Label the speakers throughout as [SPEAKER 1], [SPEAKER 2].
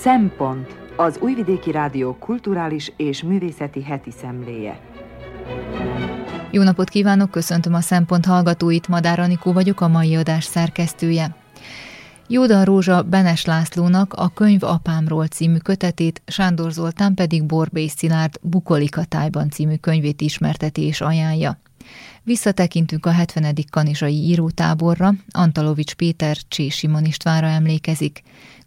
[SPEAKER 1] Szempont az Újvidéki Rádió kulturális és művészeti heti szemléje.
[SPEAKER 2] Jó napot kívánok, köszöntöm a Szempont hallgatóit, Madár Anikó vagyok, a mai adás szerkesztője. Jóda Rózsa Benes Lászlónak a Könyv apámról című kötetét, Sándor Zoltán pedig Borbély Szilárd Bukolika tájban című könyvét ismerteti és ajánlja. Visszatekintünk a 70. kanizsai írótáborra, Antalovics Péter Csé Simon Istvánra emlékezik.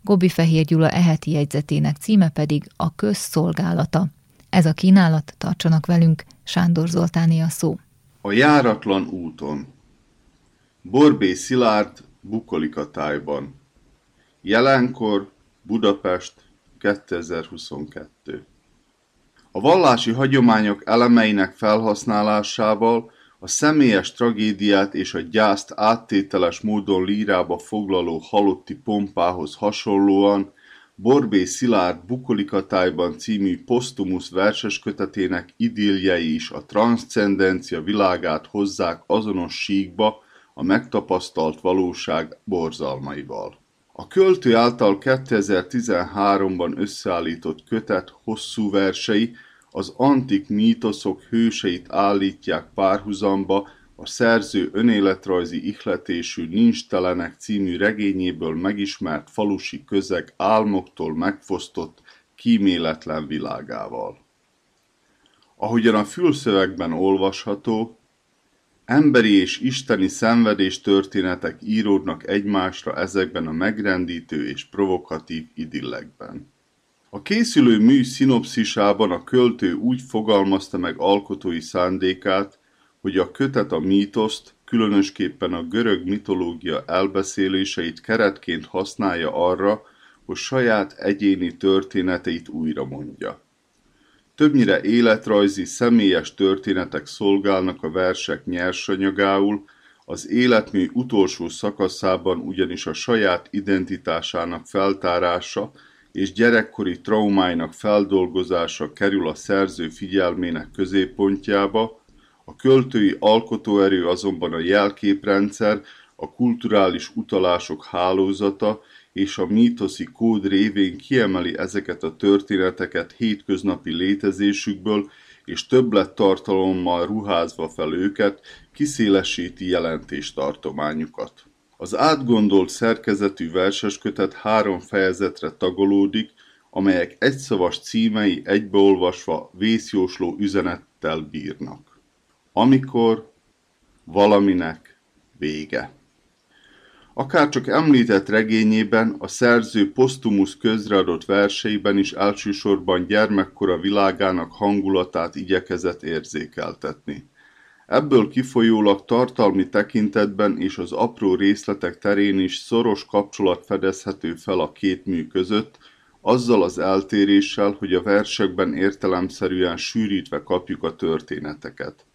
[SPEAKER 2] Gobi Fehér Gyula eheti jegyzetének címe pedig a közszolgálata. Ez a kínálat, tartsanak velünk, Sándor Zoltáni a szó.
[SPEAKER 3] A járatlan úton Borbé Szilárd Bukolika tájban Jelenkor Budapest 2022 A vallási hagyományok elemeinek felhasználásával a személyes tragédiát és a gyászt áttételes módon lírába foglaló halotti pompához hasonlóan Borbé Szilárd Bukolikatájban című posztumusz verseskötetének idilljei is a transzcendencia világát hozzák azonos síkba a megtapasztalt valóság borzalmaival. A költő által 2013-ban összeállított kötet hosszú versei az antik mítoszok hőseit állítják párhuzamba a szerző önéletrajzi ihletésű Nincstelenek című regényéből megismert falusi közeg álmoktól megfosztott, kíméletlen világával. Ahogyan a fülszövegben olvasható, emberi és isteni szenvedés történetek íródnak egymásra ezekben a megrendítő és provokatív idillekben. A készülő mű szinopszisában a költő úgy fogalmazta meg alkotói szándékát, hogy a kötet a mítoszt, különösképpen a görög mitológia elbeszéléseit keretként használja arra, hogy saját egyéni történeteit újra mondja. Többnyire életrajzi, személyes történetek szolgálnak a versek nyersanyagául, az életmű utolsó szakaszában ugyanis a saját identitásának feltárása és gyerekkori traumáinak feldolgozása kerül a szerző figyelmének középpontjába, a költői alkotóerő azonban a jelképrendszer, a kulturális utalások hálózata és a mítoszi kód révén kiemeli ezeket a történeteket hétköznapi létezésükből, és többlettartalommal ruházva fel őket, kiszélesíti jelentéstartományukat. Az átgondolt szerkezetű verseskötet három fejezetre tagolódik, amelyek egyszavas címei egybeolvasva vészjósló üzenettel bírnak. Amikor valaminek vége. Akárcsak említett regényében, a szerző posztumusz közreadott verseiben is elsősorban gyermekkora világának hangulatát igyekezett érzékeltetni. Ebből kifolyólag tartalmi tekintetben és az apró részletek terén is szoros kapcsolat fedezhető fel a két mű között, azzal az eltéréssel, hogy a versekben értelemszerűen sűrítve kapjuk a történeteket.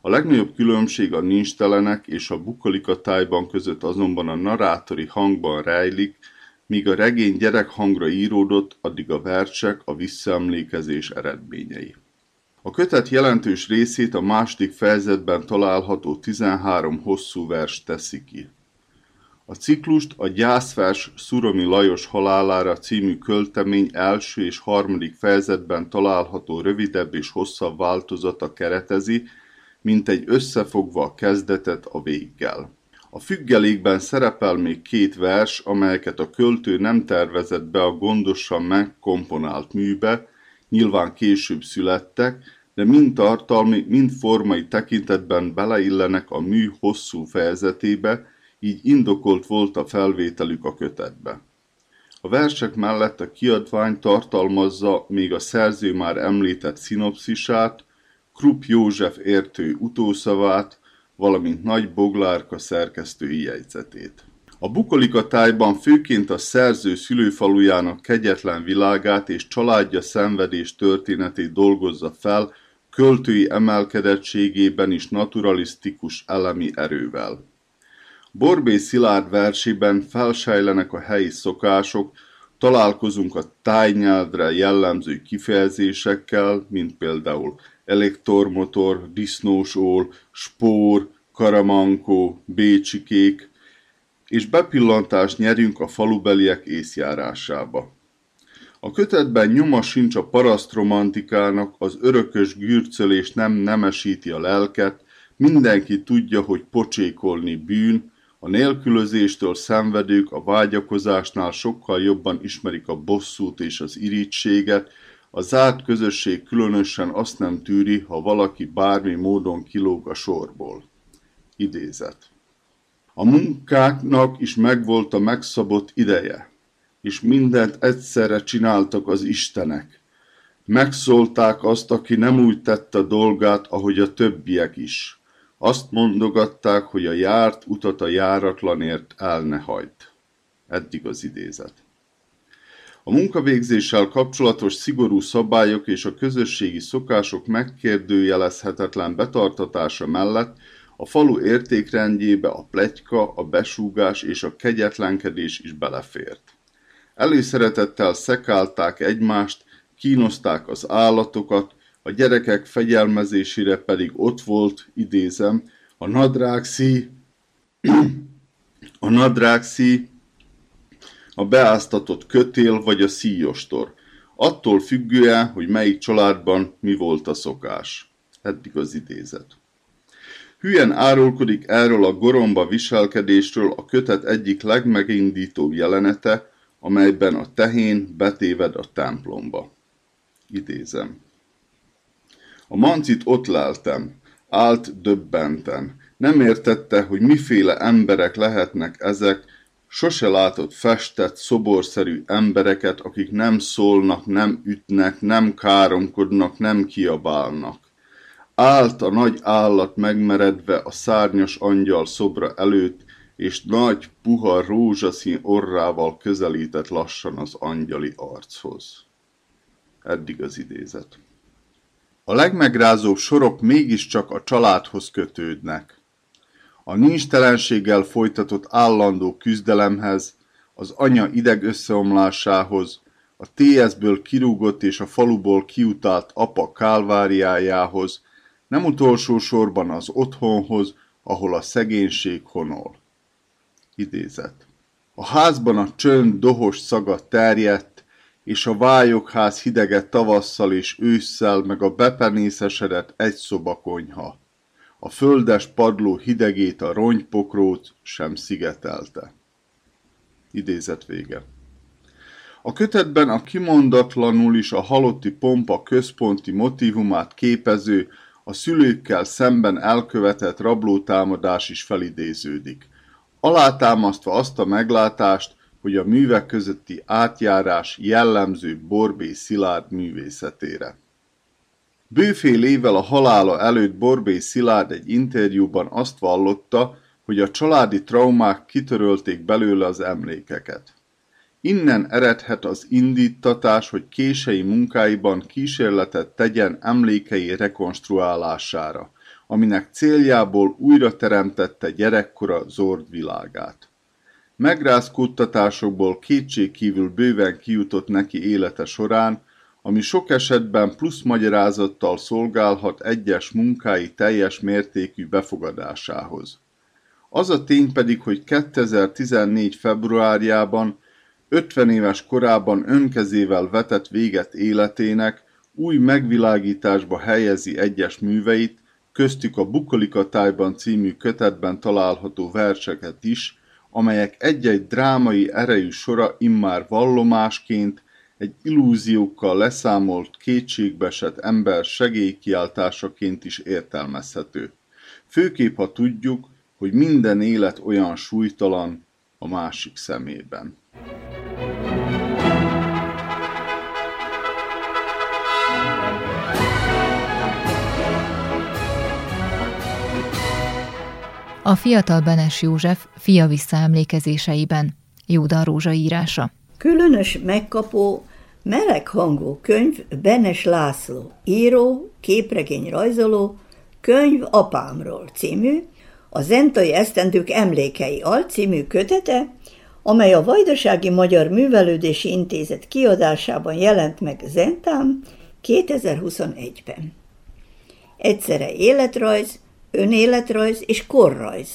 [SPEAKER 3] A legnagyobb különbség a nincstelenek és a bukolika tájban között azonban a narrátori hangban rejlik, míg a regény gyerekhangra íródott, addig a versek a visszaemlékezés eredményei. A kötet jelentős részét a második fejezetben található 13 hosszú vers teszi ki. A ciklust a gyászvers Szuromi Lajos halálára című költemény első és harmadik fejezetben található rövidebb és hosszabb változata keretezi, mint egy összefogva a kezdetet a véggel. A függelékben szerepel még két vers, amelyeket a költő nem tervezett be a gondosan megkomponált műbe, nyilván később születtek, de mind tartalmi, mind formai tekintetben beleillenek a mű hosszú fejezetébe, így indokolt volt a felvételük a kötetbe. A versek mellett a kiadvány tartalmazza még a szerző már említett szinopszisát, Krupp József értő utószavát, valamint Nagy Boglárka szerkesztői jegyzetét. A Bukolika tájban főként a szerző szülőfalujának kegyetlen világát és családja szenvedés történetét dolgozza fel, költői emelkedettségében is naturalisztikus elemi erővel. Borbé Szilárd versében felsejlenek a helyi szokások, találkozunk a tájnyelvre jellemző kifejezésekkel, mint például elektormotor, disznósól, spór, karamankó, bécsikék, és bepillantást nyerünk a falubeliek észjárásába. A kötetben nyoma sincs a parasztromantikának, az örökös gürcölés nem nemesíti a lelket, mindenki tudja, hogy pocsékolni bűn, a nélkülözéstől szenvedők a vágyakozásnál sokkal jobban ismerik a bosszút és az irítséget, a zárt közösség különösen azt nem tűri, ha valaki bármi módon kilóg a sorból. Idézet. A munkáknak is megvolt a megszabott ideje, és mindent egyszerre csináltak az istenek. Megszólták azt, aki nem úgy tette dolgát, ahogy a többiek is. Azt mondogatták, hogy a járt utat a járatlanért el ne hajt. Eddig az idézet. A munkavégzéssel kapcsolatos szigorú szabályok és a közösségi szokások megkérdőjelezhetetlen betartatása mellett a falu értékrendjébe a pletyka, a besúgás és a kegyetlenkedés is belefért. Előszeretettel szekálták egymást, kínozták az állatokat, a gyerekek fegyelmezésére pedig ott volt, idézem, a nadrágszí, a nadrágszí, a beáztatott kötél vagy a szíjostor, attól függően, hogy melyik családban mi volt a szokás. Eddig az idézet. Hülyen árulkodik erről a goromba viselkedésről a kötet egyik legmegindítóbb jelenete, amelyben a tehén betéved a templomba. Idézem. A mancit ott leltem, állt döbbenten. Nem értette, hogy miféle emberek lehetnek ezek, sose látott festett, szoborszerű embereket, akik nem szólnak, nem ütnek, nem káromkodnak, nem kiabálnak. Állt a nagy állat megmeredve a szárnyas angyal szobra előtt, és nagy, puha, rózsaszín orrával közelített lassan az angyali archoz. Eddig az idézet. A legmegrázóbb sorok mégiscsak a családhoz kötődnek. A nincstelenséggel folytatott állandó küzdelemhez, az anya ideg összeomlásához, a TS-ből kirúgott és a faluból kiutált apa kálváriájához, nem utolsó sorban az otthonhoz, ahol a szegénység honol. Idézet. A házban a csönd dohos szaga terjedt, és a vályokház hidege tavasszal és ősszel, meg a bepenészesedett egy szobakonyha. A földes padló hidegét a rongypokrót sem szigetelte. Idézet vége. A kötetben a kimondatlanul is a halotti pompa központi motivumát képező, a szülőkkel szemben elkövetett rablótámadás is felidéződik alátámasztva azt a meglátást, hogy a művek közötti átjárás jellemző Borbé Szilárd művészetére. Bőfél évvel a halála előtt Borbé Szilárd egy interjúban azt vallotta, hogy a családi traumák kitörölték belőle az emlékeket. Innen eredhet az indítatás, hogy kései munkáiban kísérletet tegyen emlékei rekonstruálására aminek céljából újra teremtette gyerekkora zord világát. Megrázkódtatásokból kétségkívül bőven kijutott neki élete során, ami sok esetben plusz magyarázattal szolgálhat egyes munkái teljes mértékű befogadásához. Az a tény pedig, hogy 2014. februárjában, 50 éves korában önkezével vetett véget életének, új megvilágításba helyezi egyes műveit, köztük a Bukolika tájban című kötetben található verseket is, amelyek egy-egy drámai erejű sora immár vallomásként egy illúziókkal leszámolt kétségbesett ember segélykiáltásaként is értelmezhető. Főképp, ha tudjuk, hogy minden élet olyan súlytalan a másik szemében.
[SPEAKER 2] A fiatal Benes József fia visszaemlékezéseiben. Jóda Rózsa írása.
[SPEAKER 4] Különös megkapó, meleg hangú könyv Benes László, író, képregény rajzoló, Könyv apámról című, a Zentai Esztendők emlékei alcímű kötete, amely a Vajdasági Magyar Művelődési Intézet kiadásában jelent meg Zentám 2021-ben. Egyszerre életrajz, önéletrajz és korrajz.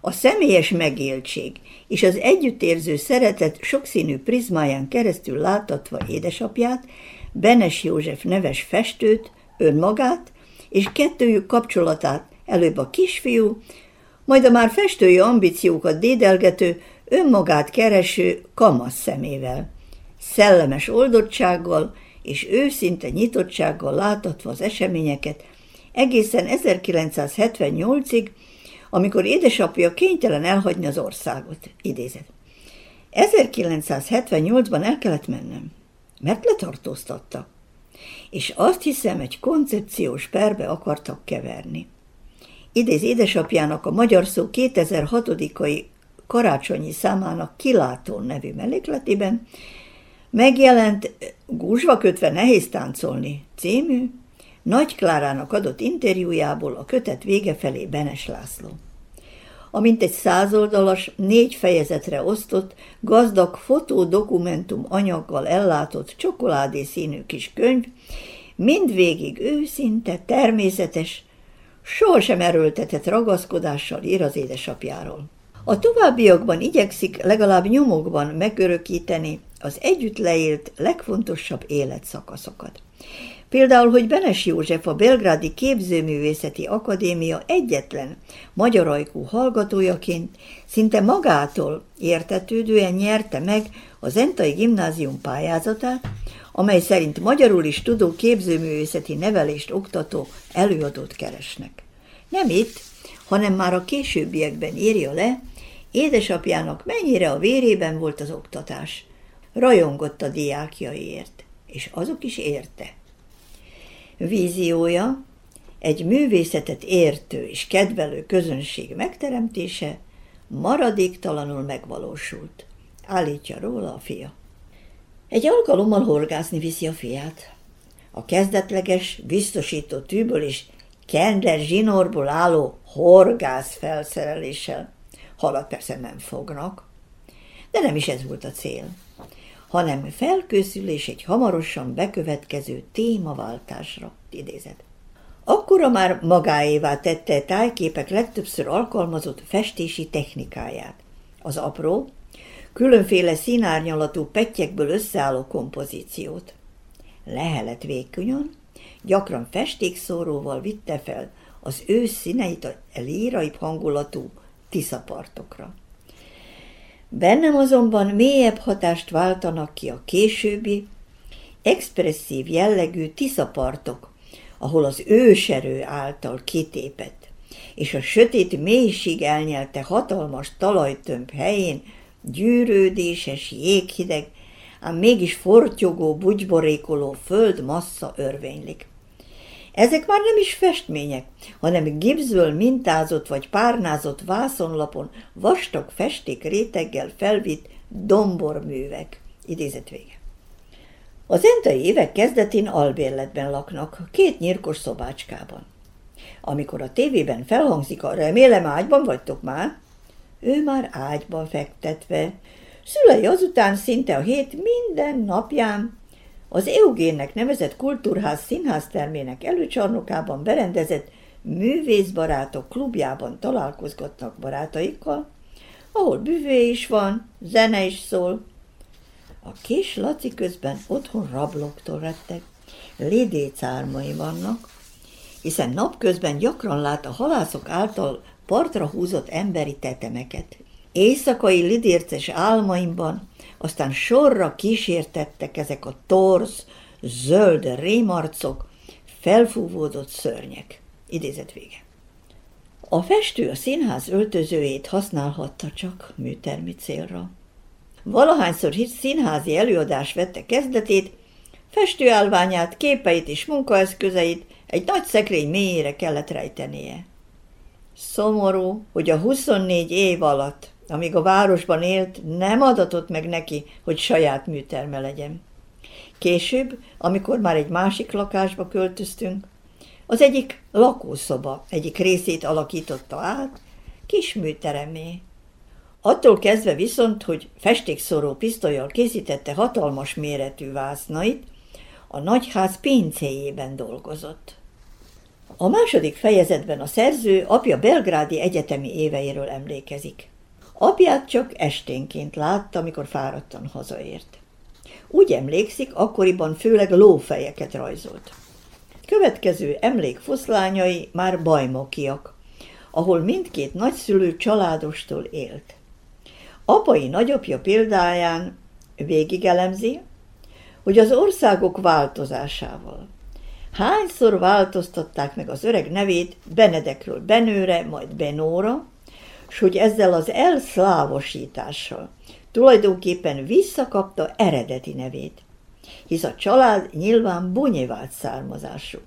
[SPEAKER 4] A személyes megéltség és az együttérző szeretet sokszínű prizmáján keresztül látatva édesapját, Benes József neves festőt, önmagát és kettőjük kapcsolatát előbb a kisfiú, majd a már festői ambíciókat dédelgető, önmagát kereső kamasz szemével. Szellemes oldottsággal és őszinte nyitottsággal látatva az eseményeket, egészen 1978-ig, amikor édesapja kénytelen elhagyni az országot. Idézet. 1978-ban el kellett mennem, mert letartóztatta, és azt hiszem, egy koncepciós perbe akartak keverni. Idéz édesapjának a Magyar Szó 2006-ai karácsonyi számának Kilátó nevű mellékletében megjelent Gúzsva kötve nehéz táncolni című Nagy Klárának adott interjújából a kötet vége felé Benes László. Amint egy százoldalas, négy fejezetre osztott, gazdag fotódokumentum anyaggal ellátott csokoládé színű kis könyv, mindvégig őszinte, természetes, sohasem erőltetett ragaszkodással ír az édesapjáról. A továbbiakban igyekszik legalább nyomokban megörökíteni az együtt leélt legfontosabb életszakaszokat. Például, hogy Benes József a Belgrádi Képzőművészeti Akadémia egyetlen magyarajkú hallgatójaként szinte magától értetődően nyerte meg az Entai Gimnázium pályázatát, amely szerint magyarul is tudó képzőművészeti nevelést oktató előadót keresnek. Nem itt, hanem már a későbbiekben írja le, édesapjának mennyire a vérében volt az oktatás. Rajongott a diákjaiért, és azok is érte. Víziója egy művészetet értő és kedvelő közönség megteremtése maradéktalanul megvalósult, állítja róla a fia. Egy alkalommal horgászni viszi a fiát. A kezdetleges, biztosító tűből és kender zsinórból álló horgász felszereléssel. Halat persze nem fognak, de nem is ez volt a cél, hanem felkészülés egy hamarosan bekövetkező témaváltásra, idézet. Akkora már magáévá tette tájképek legtöbbször alkalmazott festési technikáját. Az apró, különféle színárnyalatú pettyekből összeálló kompozíciót. Lehelet vékonyan, gyakran festékszóróval vitte fel az ő színeit a líraibb hangulatú tiszapartokra. Bennem azonban mélyebb hatást váltanak ki a későbbi, expresszív jellegű tiszapartok, ahol az őserő által kitépett, és a sötét mélység elnyelte hatalmas talajtömb helyén gyűrődéses, jéghideg, ám mégis fortyogó, bugyborékoló föld massza örvénylik. Ezek már nem is festmények, hanem gipszből mintázott vagy párnázott vászonlapon vastag festék réteggel felvitt domborművek. Idézet vége. Az entai évek kezdetén albérletben laknak, két nyírkos szobácskában. Amikor a tévében felhangzik a remélem ágyban vagytok már, ő már ágyban fektetve. Szülei azután szinte a hét minden napján az Eugénnek nevezett kultúrház színháztermének előcsarnokában berendezett művészbarátok klubjában találkozgatnak barátaikkal, ahol büvé is van, zene is szól. A kis Laci közben otthon rabloktól rettek, lédécármai vannak, hiszen napközben gyakran lát a halászok által partra húzott emberi tetemeket. Éjszakai lidérces álmaimban aztán sorra kísértettek ezek a torz, zöld rémarcok, felfúvódott szörnyek. Idézet vége. A festő a színház öltözőjét használhatta csak műtermi célra. Valahányszor színházi előadás vette kezdetét, festőállványát, képeit és munkaeszközeit egy nagy szekrény mélyére kellett rejtenie. Szomorú, hogy a 24 év alatt, amíg a városban élt, nem adatott meg neki, hogy saját műterme legyen. Később, amikor már egy másik lakásba költöztünk, az egyik lakószoba egyik részét alakította át, kis műteremé. Attól kezdve viszont, hogy festékszoró pisztolyjal készítette hatalmas méretű vásznait, a nagyház pincéjében dolgozott. A második fejezetben a szerző apja belgrádi egyetemi éveiről emlékezik. Apját csak esténként látta, amikor fáradtan hazaért. Úgy emlékszik, akkoriban főleg lófejeket rajzolt. Következő emlék foszlányai már bajmokiak, ahol mindkét nagyszülő családostól élt. Apai nagyapja példáján végigelemzi, hogy az országok változásával. Hányszor változtatták meg az öreg nevét Benedekről Benőre, majd Benóra, s hogy ezzel az elszlávosítással tulajdonképpen visszakapta eredeti nevét, hisz a család nyilván bunyevált származású.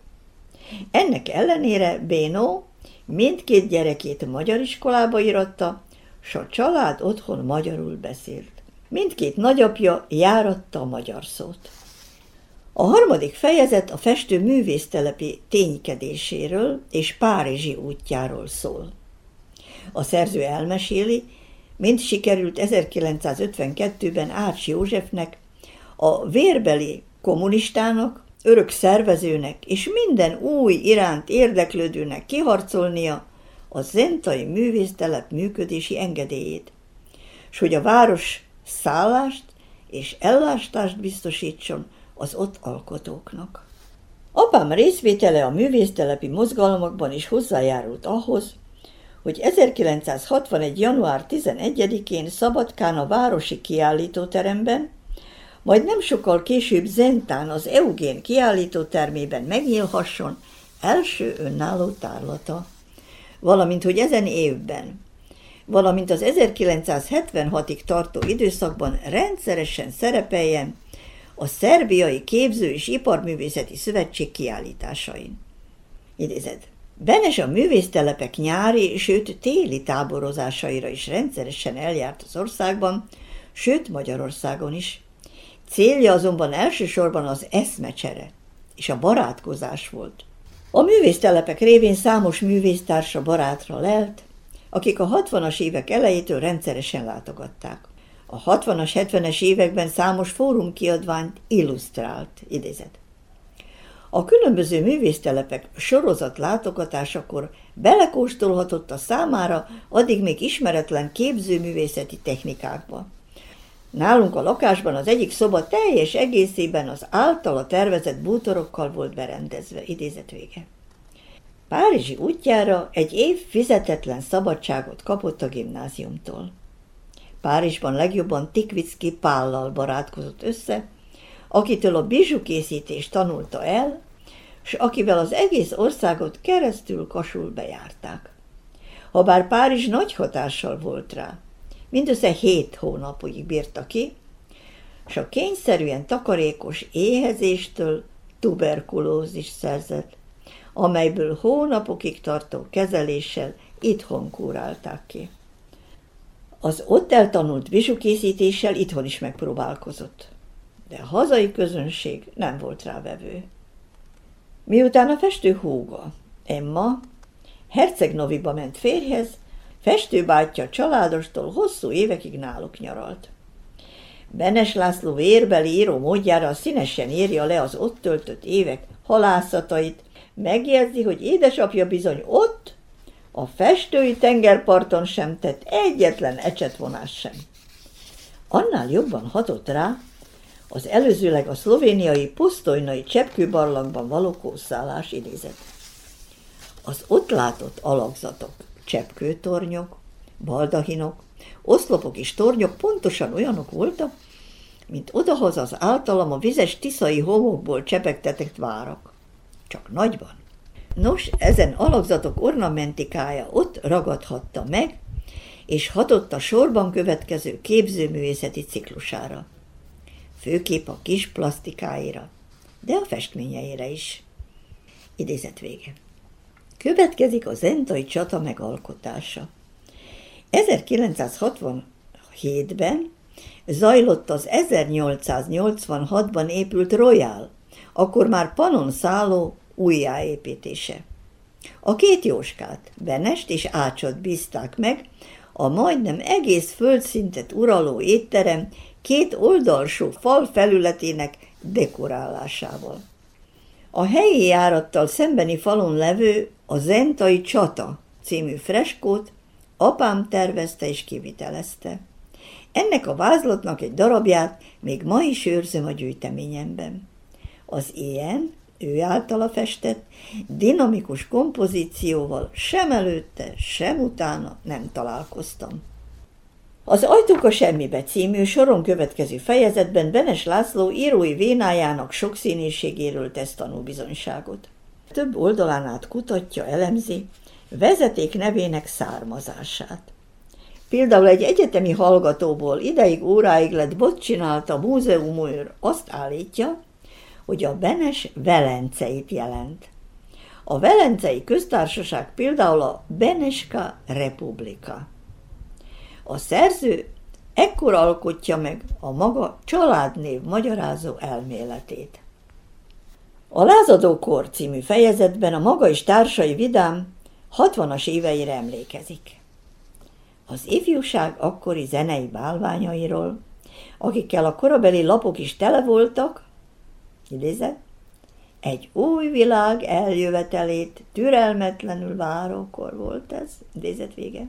[SPEAKER 4] Ennek ellenére Bénó mindkét gyerekét magyar iskolába iratta, s a család otthon magyarul beszélt. Mindkét nagyapja járatta a magyar szót. A harmadik fejezet a festő művésztelepi ténykedéséről és Párizsi útjáról szól. A szerző elmeséli, mint sikerült 1952-ben Ács Józsefnek, a vérbeli kommunistának, örök szervezőnek és minden új iránt érdeklődőnek kiharcolnia a zentai művésztelep működési engedélyét, és hogy a város szállást és ellástást biztosítson az ott alkotóknak. Apám részvétele a művésztelepi mozgalmakban is hozzájárult ahhoz, hogy 1961. január 11-én Szabadkán a Városi Kiállítóteremben, majd nem sokkal később Zentán az Eugén kiállítótermében megnyílhasson első önálló tárlata, valamint hogy ezen évben valamint az 1976-ig tartó időszakban rendszeresen szerepeljen a Szerbiai Képző és Iparművészeti Szövetség kiállításain. Idézed. Benes a művésztelepek nyári, sőt téli táborozásaira is rendszeresen eljárt az országban, sőt Magyarországon is. Célja azonban elsősorban az eszmecsere és a barátkozás volt. A művésztelepek révén számos művésztársa barátra lelt, akik a 60-as évek elejétől rendszeresen látogatták. A 60-as, 70-es években számos fórumkiadványt illusztrált, idézet. A különböző művésztelepek sorozat látogatásakor belekóstolhatott a számára addig még ismeretlen képzőművészeti technikákba. Nálunk a lakásban az egyik szoba teljes egészében az általa tervezett bútorokkal volt berendezve, idézet vége. Párizsi útjára egy év fizetetlen szabadságot kapott a gimnáziumtól. Párizsban legjobban Tikvicki Pállal barátkozott össze, akitől a bizsukészítést tanulta el, és akivel az egész országot keresztül kasul bejárták. Habár Párizs nagy hatással volt rá, mindössze hét hónapig bírta ki, és a kényszerűen takarékos éhezéstől tuberkulózis szerzett, amelyből hónapokig tartó kezeléssel itthon kúrálták ki. Az ott eltanult vizsukészítéssel itthon is megpróbálkozott, de a hazai közönség nem volt rá vevő. Miután a festő húga, Emma, hercegnoviba ment férjhez, festőbátyja családostól hosszú évekig náluk nyaralt. Benes László vérbeli író módjára színesen írja le az ott töltött évek halászatait, megjegyzi, hogy édesapja bizony ott, a festői tengerparton sem tett egyetlen ecsetvonás sem. Annál jobban hatott rá az előzőleg a szlovéniai pusztojnai cseppkőbarlangban való kószálás idézet. Az ott látott alakzatok, cseppkőtornyok, baldahinok, oszlopok és tornyok pontosan olyanok voltak, mint odahaza az általam a vizes tiszai homokból csepegtetett várak. Csak nagyban. Nos, ezen alakzatok ornamentikája ott ragadhatta meg, és hatott a sorban következő képzőművészeti ciklusára. Főképp a kis plastikáira, de a festményeire is. Idézet vége. Következik a zentai csata megalkotása. 1967-ben zajlott az 1886-ban épült Royal, akkor már panon szálló újjáépítése. A két jóskát, Benest és Ácsot bízták meg, a majdnem egész földszintet uraló étterem két oldalsó fal felületének dekorálásával. A helyi járattal szembeni falon levő a Zentai Csata című freskót apám tervezte és kivitelezte. Ennek a vázlatnak egy darabját még ma is őrzöm a gyűjteményemben. Az ilyen, ő általa festett, dinamikus kompozícióval sem előtte, sem utána nem találkoztam. Az Ajtók a semmibe című soron következő fejezetben Benes László írói vénájának sokszínűségéről tesz tanúbizonyságot. Több oldalán át kutatja, elemzi, vezeték nevének származását. Például egy egyetemi hallgatóból ideig óráig lett bot csinált a múzeumőr azt állítja, hogy a Benes Velenceit jelent. A Velencei Köztársaság például a Beneska Republika. A szerző ekkor alkotja meg a maga családnév magyarázó elméletét. A Lázadókor című fejezetben a maga és társai vidám 60-as éveire emlékezik. Az ifjúság akkori zenei bálványairól, akikkel a korabeli lapok is tele voltak, idézett, egy új világ eljövetelét türelmetlenül várókor volt ez, idézet vége.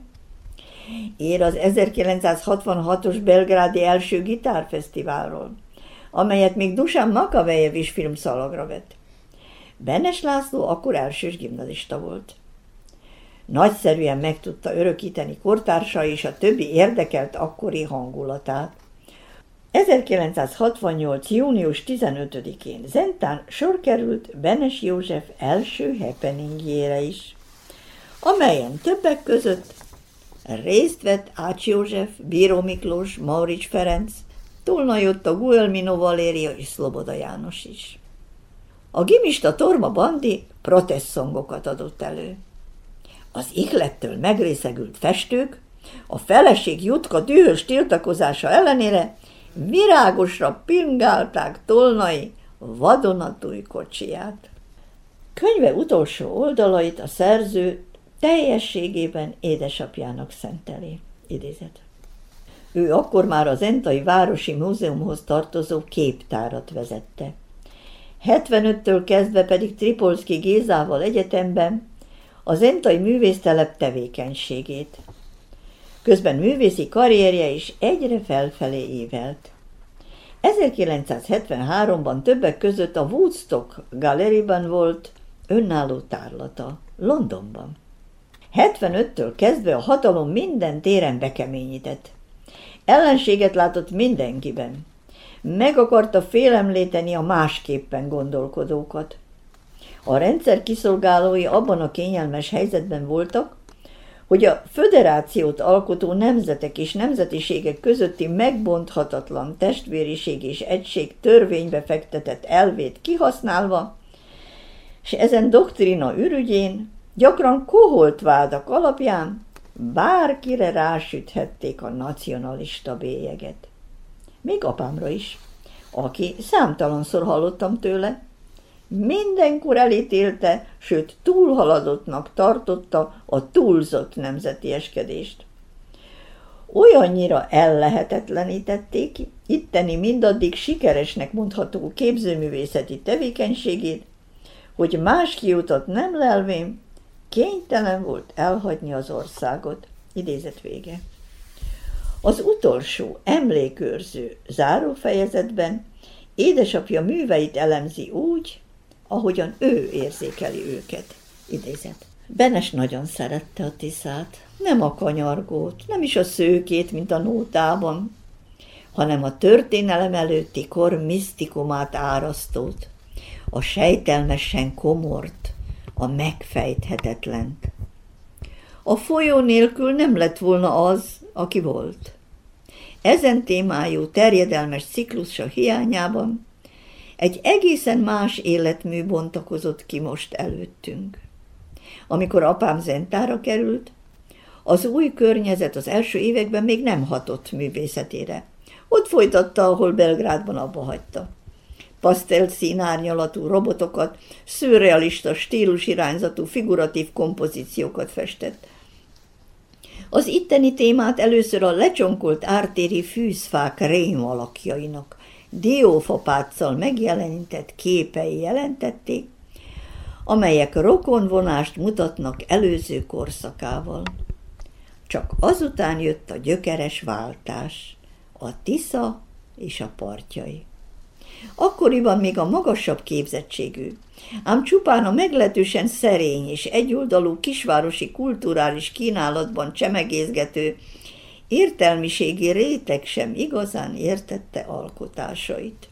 [SPEAKER 4] Ér az 1966-os belgrádi első gitárfesztiválról, amelyet még Dusan Makavejev is filmszalagra vett. Benes László akkor elsős gimnazista volt. Nagyszerűen meg tudta örökíteni kortársa és a többi érdekelt akkori hangulatát. 1968. június 15-én Zentán sor került Benes József első happeningjére is, amelyen többek között részt vett Ács József, Bíró Miklós, Maurics Ferenc, Tolna Jotta, Guelmino Valéria és Szloboda János is. A gimista Torma Bandi protestzongokat adott elő. Az ihlettől megrészegült festők a feleség Jutka dühös tiltakozása ellenére virágosra pingálták Tolnai vadonatúj kocsiját. Könyve utolsó oldalait a szerző teljességében édesapjának szenteli. Idézet. Ő akkor már az Entai Városi Múzeumhoz tartozó képtárat vezette. 75-től kezdve pedig Tripolszki Gézával egyetemben az Entai művésztelep tevékenységét. Közben művészi karrierje is egyre felfelé évelt. 1973-ban többek között a Woodstock Galleryban volt önálló tárlata, Londonban. 75-től kezdve a hatalom minden téren bekeményített. Ellenséget látott mindenkiben. Meg akarta félemlíteni a másképpen gondolkodókat. A rendszer kiszolgálói abban a kényelmes helyzetben voltak, hogy a föderációt alkotó nemzetek és nemzetiségek közötti megbonthatatlan testvériség és egység törvénybe fektetett elvét kihasználva, és ezen doktrina ürügyén gyakran koholt vádak alapján bárkire rásüthették a nacionalista bélyeget. Még apámra is, aki számtalanszor hallottam tőle, mindenkor elítélte, sőt túlhaladottnak tartotta a túlzott nemzetieskedést. Olyannyira ellehetetlenítették itteni mindaddig sikeresnek mondható képzőművészeti tevékenységét, hogy más kiutat nem lelvén kénytelen volt elhagyni az országot. Idézet vége. Az utolsó emlékőrző zárófejezetben édesapja műveit elemzi úgy, ahogyan ő érzékeli őket. Idézet. Benes nagyon szerette a Tiszát, nem a kanyargót, nem is a szőkét, mint a nótában, hanem a történelem előtti kor misztikumát árasztót, a sejtelmesen komort, a megfejthetetlent. A folyó nélkül nem lett volna az, aki volt. Ezen témájú terjedelmes ciklusa hiányában egy egészen más életmű bontakozott ki most előttünk. Amikor apám zentára került, az új környezet az első években még nem hatott művészetére. Ott folytatta, ahol Belgrádban abba hagyta. Pasztelt színárnyalatú robotokat, szürrealista stílusirányzatú figuratív kompozíciókat festett. Az itteni témát először a lecsonkolt ártéri fűzfák rém alakjainak, diófapáccal megjelenített képei jelentették, amelyek rokonvonást mutatnak előző korszakával. Csak azután jött a gyökeres váltás, a Tisza és a partjai. Akkoriban még a magasabb képzettségű, ám csupán a meglehetősen szerény és egyoldalú kisvárosi kulturális kínálatban csemegézgető értelmiségi réteg sem igazán értette alkotásait.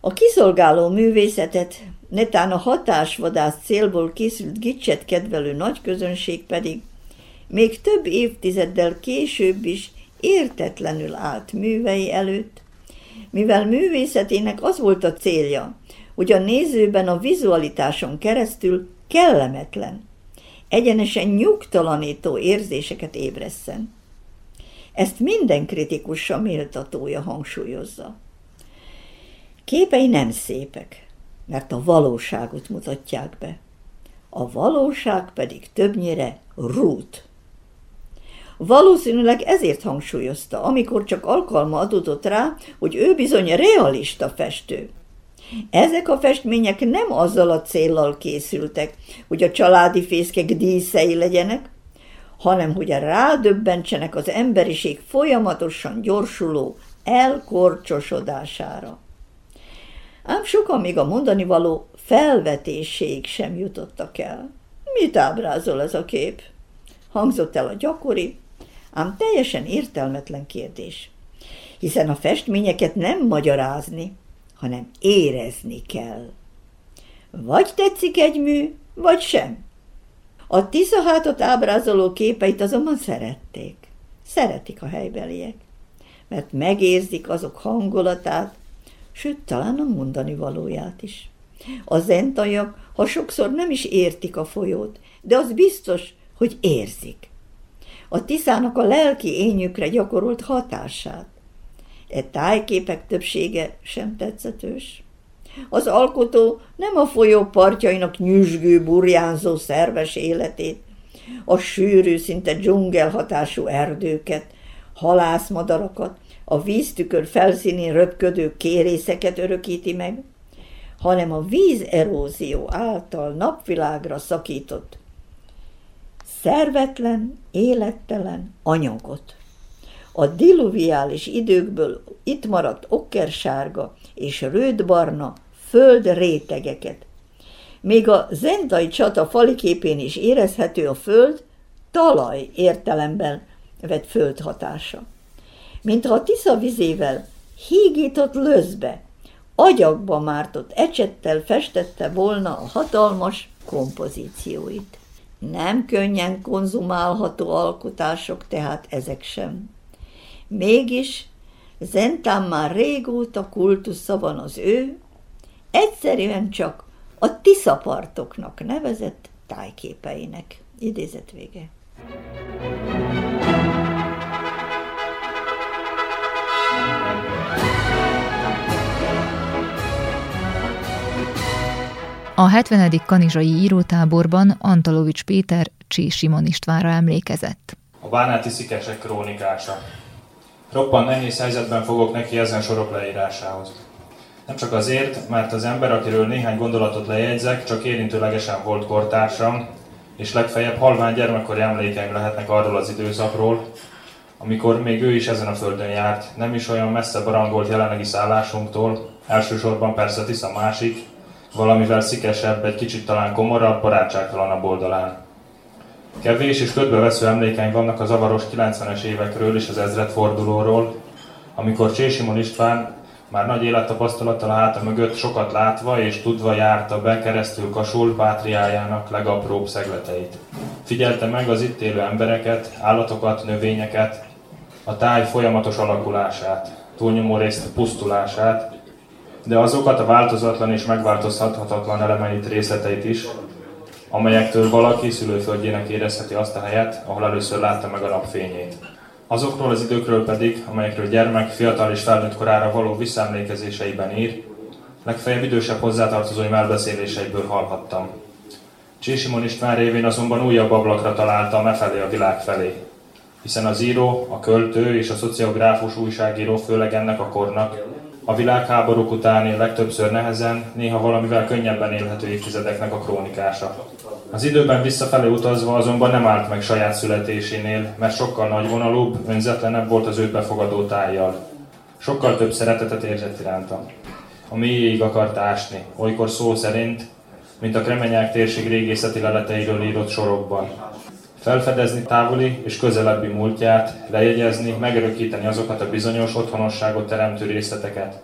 [SPEAKER 4] A kiszolgáló művészetet, netán a hatásvadász célból készült gicset kedvelő nagyközönség pedig még több évtizeddel később is értetlenül állt művei előtt, mivel művészetének az volt a célja, hogy a nézőben a vizualitáson keresztül kellemetlen, egyenesen nyugtalanító érzéseket ébresszen. Ezt minden kritikusa méltatója hangsúlyozza. Képei nem szépek, mert a valóságot mutatják be. A valóság pedig többnyire rút. Valószínűleg ezért hangsúlyozta, amikor csak alkalma adódott rá, hogy ő bizony realista festő. Ezek a festmények nem azzal a céllal készültek, hogy a családi fészkek díszei legyenek, hanem hogy rádöbbentsenek az emberiség folyamatosan gyorsuló elkorcsosodására. Ám sokan még a mondani való felvetéség sem jutottak el. Mit ábrázol ez a kép? Hangzott el a gyakori, ám teljesen értelmetlen kérdés. Hiszen a festményeket nem magyarázni, hanem érezni kell. Vagy tetszik egy mű, vagy sem. A tiszahátot ábrázoló képeit azonban szerették. Szeretik a helybeliek, mert megérzik azok hangulatát, sőt, talán a mondani valóját is. A zentajak, ha sokszor nem is értik a folyót, de az biztos, hogy érzik. A tiszának a lelki ényükre gyakorolt hatását. E tájképek többsége sem tetszetős. Az alkotó nem a folyó partjainak nyüzsgő, burjánzó szerves életét, a sűrű, szinte dzsungel hatású erdőket, halászmadarakat, a víztükör felszínén röpködő kérészeket örökíti meg, hanem a vízerózió által napvilágra szakított szervetlen, élettelen anyagot. A diluviális időkből itt maradt okkersárga és rődbarna föld rétegeket. Még a zentai csata faliképén is érezhető a föld talaj értelemben vett föld hatása. Mintha a Tisza vizével hígított löszbe, agyakba mártott ecsettel festette volna a hatalmas kompozícióit. Nem könnyen konzumálható alkotások tehát ezek sem. Mégis Zentán már régóta kultusza van az ő, egyszerűen csak a tiszapartoknak nevezett tájképeinek. Idézet vége.
[SPEAKER 2] A 70. kanizsai írótáborban Antalovics Péter Csí Simon Istvánra emlékezett.
[SPEAKER 5] A bánáti szikesek krónikása. Roppan nehéz helyzetben fogok neki ezen sorok leírásához. Nem csak azért, mert az ember, akiről néhány gondolatot lejegyzek, csak érintőlegesen volt kortársam, és legfeljebb halvány gyermekkori emlékeim lehetnek arról az időszakról, amikor még ő is ezen a földön járt, nem is olyan messze barangolt jelenlegi szállásunktól, elsősorban persze Tisza másik, valamivel szikesebb, egy kicsit talán komorabb, barátságtalanabb oldalán. Kevés és ködbevesző emlékeim vannak a zavaros 90-es évekről és az ezredfordulóról, amikor Csésimon István már nagy élettapasztalattal háta mögött sokat látva és tudva járta be keresztül kasul pátriájának legapróbb szegleteit. Figyelte meg az itt élő embereket, állatokat, növényeket, a táj folyamatos alakulását, túlnyomó részt pusztulását, de azokat a változatlan és megváltozhatatlan elemeit, részleteit is, amelyektől valaki szülőföldjének érezheti azt a helyet, ahol először látta meg a napfényét. Azokról az időkről pedig, amelyekről gyermek, fiatal és felnőtt korára való visszaemlékezéseiben ír, legfeljebb idősebb hozzátartozói elbeszéléseiből hallhattam. Csésimon István révén azonban újabb ablakra találtam e felé a világ felé, hiszen az író, a költő és a szociográfus újságíró főleg ennek a kornak A világháborúk utáni legtöbbször nehezen, néha valamivel könnyebben élhető évtizedeknek a krónikása. Az időben visszafelé utazva azonban nem állt meg saját születésénél, mert sokkal nagyvonalúbb, önzetlenebb volt az őt befogadó tájjal. Sokkal több szeretetet érzett iránta. A mélyéig akart ásni, olykor szó szerint, mint a Kremenyák térség régészeti leleteiről írott sorokban. Felfedezni távoli és közelebbi múltját, lejegyezni, megörökíteni azokat a bizonyos otthonosságot teremtő részleteket,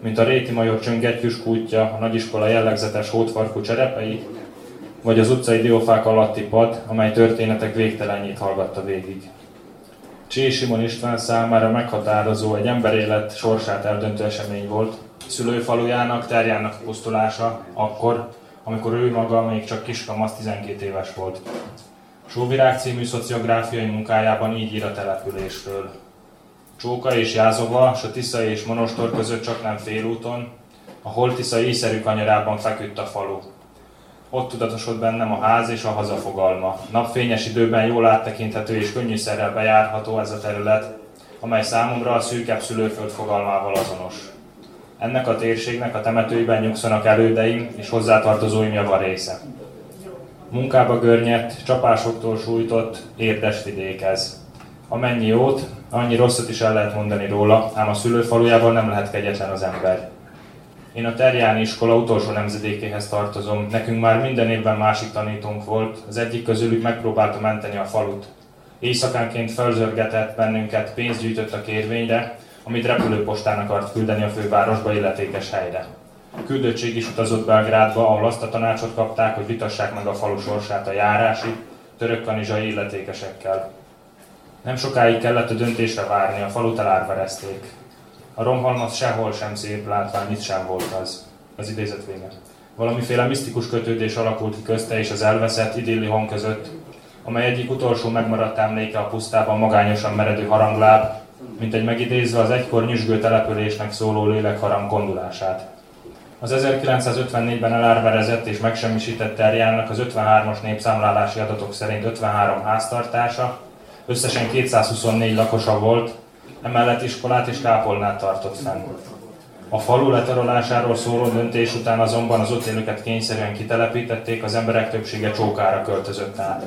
[SPEAKER 5] mint a Réti Major csöngettyűs kútja, a nagyiskola jellegzetes hótfarkú cserepei, vagy az utcai diófák alatti pad, amely történetek végtelenjét hallgatta végig. Csé Simon István számára meghatározó egy emberélet sorsát eldöntő esemény volt, szülőfalujának, terjának pusztulása akkor, amikor ő maga még csak kiskamasz 12 éves volt. Sóvirág című szociográfiai munkájában így ír a településről. Csóka és Jázova, s a Tisza és Monostor között csak nem félúton, a Holtisza éjszerű kanyarában feküdt a falu. Ott tudatosod bennem a ház és a hazafogalma. Napfényes időben jól áttekinthető és könnyűszerrel bejárható ez a terület, amely számomra a szűkebb szülőföld fogalmával azonos. Ennek a térségnek a temetőiben nyugszanak elődeim és hozzátartozóim java része. Munkába görnyedt, csapásoktól sújtott, érdes vidékez. Amennyi jót, annyi rosszat is el lehet mondani róla, ám a szülőfalujában nem lehet kegyetlen az ember. Én a Terjáni iskola utolsó nemzedékéhez tartozom. Nekünk már minden évben másik tanítónk volt. Az egyik közülük megpróbálta menteni a falut. Éjszakánként felzörgetett bennünket, pénzt gyűjtött a kérvényre, amit repülőpostán akart küldeni a fővárosba illetékes helyre. A küldöttség is utazott Belgrádba, ahol azt a tanácsot kapták, hogy vitassák meg a falu sorsát a járási, török kanizsai illetékesekkel. Nem sokáig kellett a döntésre várni, a falut elárverezték. A romhalmaz sehol sem szép látvány, itt sem volt az. Az idézet vége. Valamiféle misztikus kötődés alakult ki közte és az elveszett idilli hang között, amely egyik utolsó megmaradt emléke a pusztában magányosan meredő harangláb, mint egy megidézve az egykor nyüzsgő településnek szóló lélekharang kondulását. Az 1954-ben elárverezett és megsemmisített terjának az 53-as népszámlálási adatok szerint 53 háztartása, összesen 224 lakosa volt, emellett iskolát és kápolnát tartott fenn. A falu letarolásáról szóló döntés után azonban az ott élőket kényszerűen kitelepítették, az emberek többsége csókára költözött át.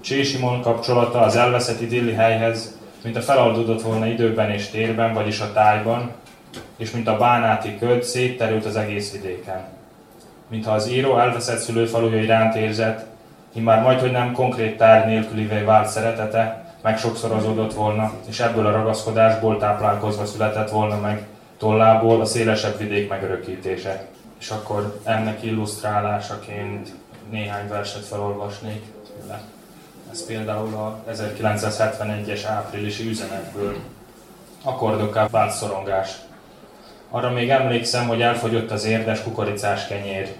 [SPEAKER 5] Csé Simon kapcsolata az elveszett idilli helyhez, mint a feloldódott volna időben és térben, vagyis a tájban, és mint a bánáti köd szétterült az egész vidéken. Mintha az író elveszett szülőfaluja iránt érzett, immár majd, hogy nem konkrét tárgy nélkülivé vált szeretete, meg sokszorozódott volna, és ebből a ragaszkodásból táplálkozva született volna meg tollából a szélesebb vidék megörökítése. És akkor ennek illusztrálásaként néhány verset felolvasnék tőle. Ez például a 1971-es áprilisi üzenetből. Akkordokká vált szorongás. Arra még emlékszem, hogy elfogyott az érdes kukoricás kenyér.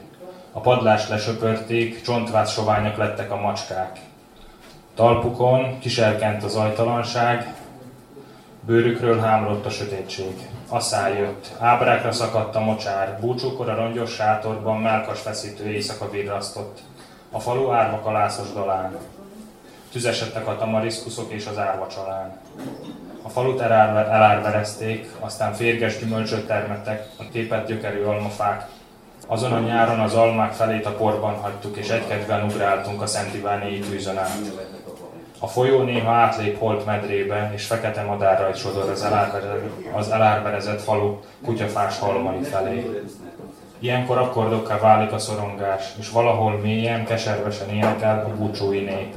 [SPEAKER 5] A padlást lesöpörték, csontváz soványak lettek a macskák. Talpukon kiserkent az ajtalanság, bőrükről hámlott a sötétség. Asszál jött, ábrákra szakadt a mocsár, búcsúkor a rongyos sátorban melkas feszítő éjszaka virrasztott. A falu árva kalászos dalán. Tüzesedtek a tamariszkuszok és az árva csalán. Falut elárverezték, aztán férges gyümölcsöt termettek, a tépet gyökerű almafák. Azon a nyáron az almák felét a porban hagytuk, és egykedven ugráltunk a Szent Iváni tűzön át. A folyó néha átlép holt medrébe, és fekete madárra sodor az, elárverezett, az elárverezett falu kutyafás halmai felé. Ilyenkor akkordokká válik a szorongás, és valahol mélyen, keservesen énekel a búcsúi nép.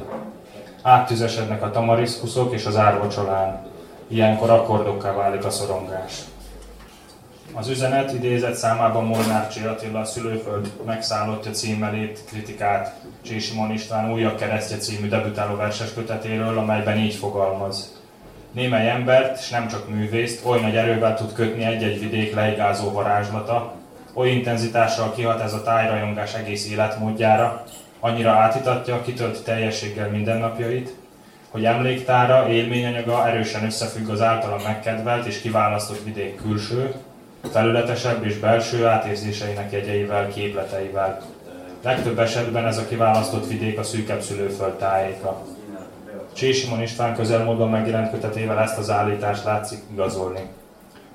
[SPEAKER 5] Áttüzesednek a tamariszkuszok és az árvacsolán. Ilyenkor akkordokká válik a szorongás. Az üzenet idézett számában Molnár Csi Attila a szülőföld megszállottja címmelét kritikát Csé Simon István újabb keresztje című debütáló verses kötetéről, amelyben így fogalmaz. Némely embert, és nem csak művészt, oly nagy erővel tud kötni egy-egy vidék leigázó varázslata, oly intenzitással kihat ez a tájrajongás egész életmódjára, annyira átítatja, kitölt teljességgel mindennapjait, hogy emléktára, élményanyaga erősen összefügg az általa megkedvelt és kiválasztott vidék külső, felületesebb és belső átérzéseinek jegyeivel, képleteivel. Legtöbb esetben ez a kiválasztott vidék a szűkebb szülőföld tájéka. Csé Simon István közelmúltban megjelent kötetével ezt az állítást látszik igazolni.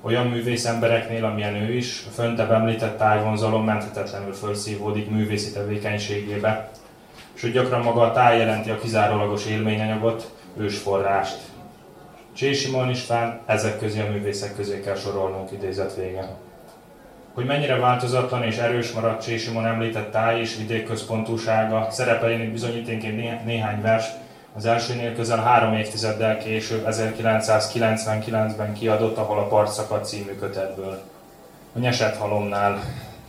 [SPEAKER 5] Olyan művész embereknél, amilyen ő is, a föntebb említett tájvonzalom menthetetlenül felszívódik művészi tevékenységébe, hogy gyakran maga a táj jelenti a kizárólagos élményanyagot, ősforrást. Csés Simon István ezek közé a művészek közé kell sorolnunk idézet vége. Hogy mennyire változatlan és erős maradt Simon említett táj és vidékközpontúsága, szerepeljenek bizonyíténként néhány vers, az elsőnél közel három évtizeddel később, 1999-ben kiadott, ahol a Partszakad című kötetből. A nyesett halomnál.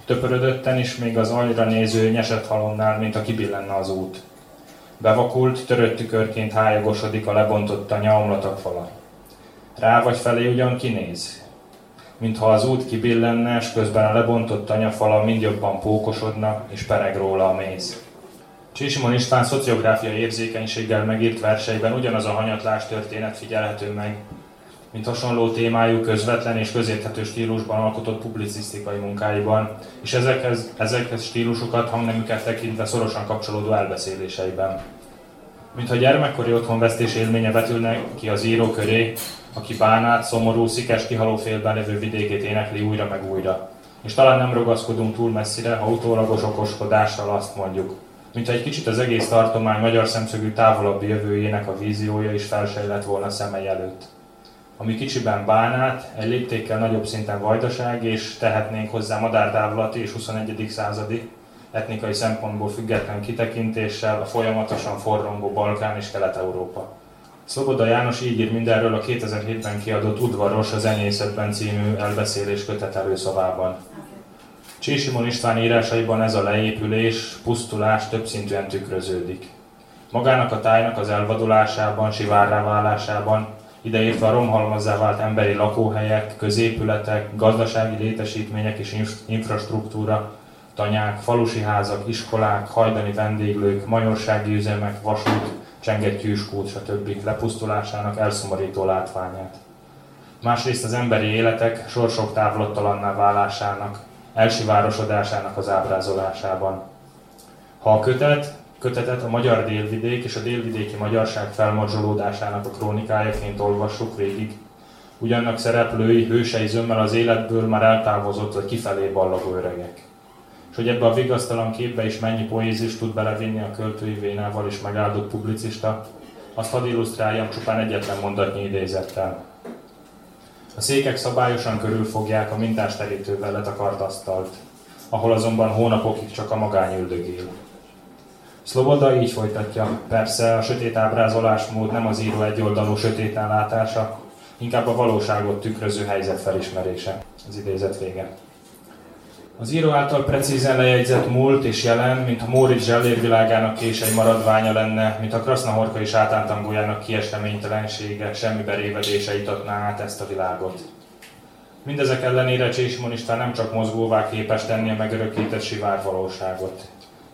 [SPEAKER 5] Töpörödötten is még az aljra néző nyesett halomnál, mint a kibillenne az út. Bevakult, törött tükörként hályagosodik a lebontott anya omlatak fala. Rá vagy felé ugyan kinéz, mintha az út kibillenne, és közben a lebontott anyafala mind jobban pókosodna, és pereg róla a méz. Csisimon István szociográfiai érzékenységgel megírt verseiben ugyanaz a hanyatlás történet figyelhető meg, mint hasonló témájú, közvetlen és közérthető stílusban alkotott publicisztikai munkáiban, és ezekhez, ezekhez stílusokat, hangnemüket tekintve szorosan kapcsolódó elbeszéléseiben. Mintha gyermekkori otthonvesztés élménye vetülne ki az író köré, aki bánát, szomorú, szikes kihaló félben levő vidékét énekli újra meg újra. És talán nem ragaszkodunk túl messzire, ha utólagos okoskodással azt mondjuk, mintha egy kicsit az egész tartomány magyar szemszögű távolabbi jövőjének a víziója is felsejlett volna szemei előtt. Ami kicsiben bánát, egy léptékkel nagyobb szinten vajdaság, és tehetnénk hozzá madártávlati és 21. századi, etnikai szempontból független kitekintéssel a folyamatosan forrongó Balkán és Kelet-Európa. Szoboda János így ír mindenről a 2007-ben kiadott Udvaros a zenészetben című elbeszélés kötet előszavában. Csésimon István írásaiban ez a leépülés, pusztulás többszintűen tükröződik. Magának a tájnak az elvadulásában, sivárrá válásában, ideértve a romhalmazzá vált emberi lakóhelyek, középületek, gazdasági létesítmények és infrastruktúra, tanyák, falusi házak, iskolák, hajdani vendéglők, majorsági üzemek, vasút, csengettyűskút, stb. lepusztulásának elszomorító látványát. Másrészt az emberi életek sorsok távlottalanná válásának, elsivárosodásának az ábrázolásában. Ha a kötet, kötetet a magyar délvidék és a délvidéki magyarság felmorzsolódásának a krónikájaként olvassuk végig, ugyannak szereplői, hősei zömmel az életből már eltávozott vagy kifelé ballagó öregek. És hogy ebbe a vigasztalan képbe is mennyi poézis tud belevinni a költői vénával és megáldott publicista, azt hadd illusztráljam csupán egyetlen mondatnyi idézettel. A székek szabályosan körülfogják a mintás terítővel letakart asztalt, ahol azonban hónapokig csak a magány üldögél. Szloboda így folytatja, persze a sötét ábrázolásmód nem az író egyoldalú sötéten látása, inkább a valóságot tükröző helyzet felismerése. Az idézet vége. Az író által precízen lejegyzett múlt és jelen, mint a Móricz zsellérvilágának kései maradványa lenne, mint a Krasznahorkai sátántangójának kiesteménytelensége, semmi berévedése itatná át ezt a világot. Mindezek ellenére Csésimon István nem csak mozgóvá képes tenni a megörökített sivár valóságot.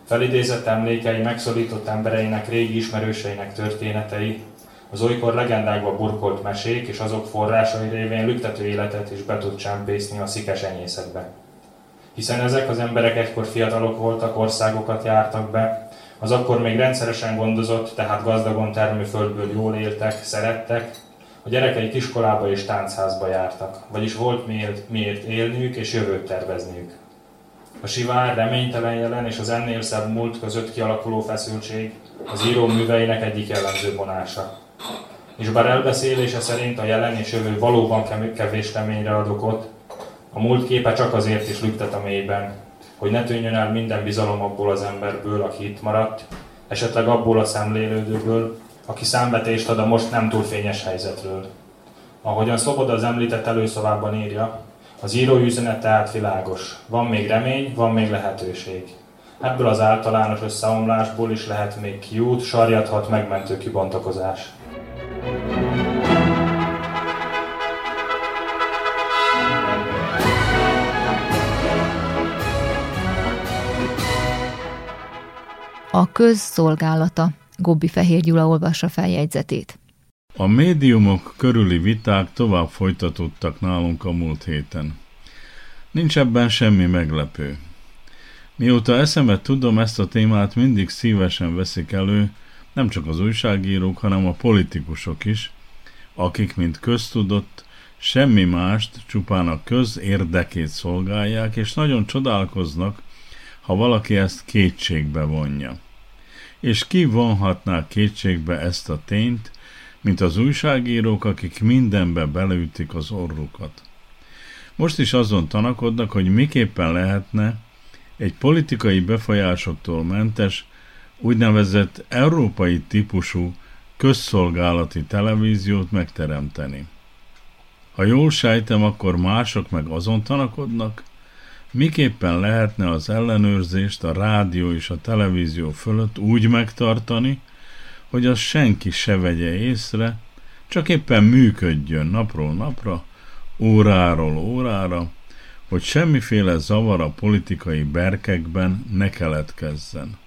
[SPEAKER 5] Felidézett emlékei megszólított embereinek, régi ismerőseinek történetei, az olykor legendákba burkolt mesék és azok forrásai révén lüktető életet is be tud csempészni a szikes enyészetbe hiszen ezek az emberek egykor fiatalok voltak, országokat jártak be, az akkor még rendszeresen gondozott, tehát gazdagon termő földből jól éltek, szerettek, a gyerekeik iskolába és táncházba jártak, vagyis volt miért, miért élniük és jövőt tervezniük. A sivár, reménytelen jelen és az ennél szebb múlt között kialakuló feszültség az író műveinek egyik jellemző vonása. És bár elbeszélése szerint a jelen és jövő valóban kevés reményre ad okot, a múlt képe csak azért is lüktet a mélyben, hogy ne tűnjön el minden bizalom abból az emberből, aki itt maradt, esetleg abból a szemlélődőből, aki számvetést ad a most nem túl fényes helyzetről. Ahogyan Szoboda az említett előszavában írja, az írói üzenet tehát. Van még remény, van még lehetőség. Ebből az általános összeomlásból is lehet még kiút, sarjadhat megmentő kibontakozás.
[SPEAKER 2] a közszolgálata. Gobbi Fehér Gyula olvassa feljegyzetét.
[SPEAKER 6] A médiumok körüli viták tovább folytatódtak nálunk a múlt héten. Nincs ebben semmi meglepő. Mióta eszemet tudom, ezt a témát mindig szívesen veszik elő, nem csak az újságírók, hanem a politikusok is, akik, mint köztudott, semmi mást, csupán a köz érdekét szolgálják, és nagyon csodálkoznak, ha valaki ezt kétségbe vonja. És ki vonhatná kétségbe ezt a tényt, mint az újságírók, akik mindenbe beleütik az orrukat. Most is azon tanakodnak, hogy miképpen lehetne egy politikai befolyásoktól mentes, úgynevezett európai típusú közszolgálati televíziót megteremteni. Ha jól sejtem, akkor mások meg azon tanakodnak, miképpen lehetne az ellenőrzést a rádió és a televízió fölött úgy megtartani, hogy az senki se vegye észre, csak éppen működjön napról napra, óráról órára, hogy semmiféle zavar a politikai berkekben ne keletkezzen.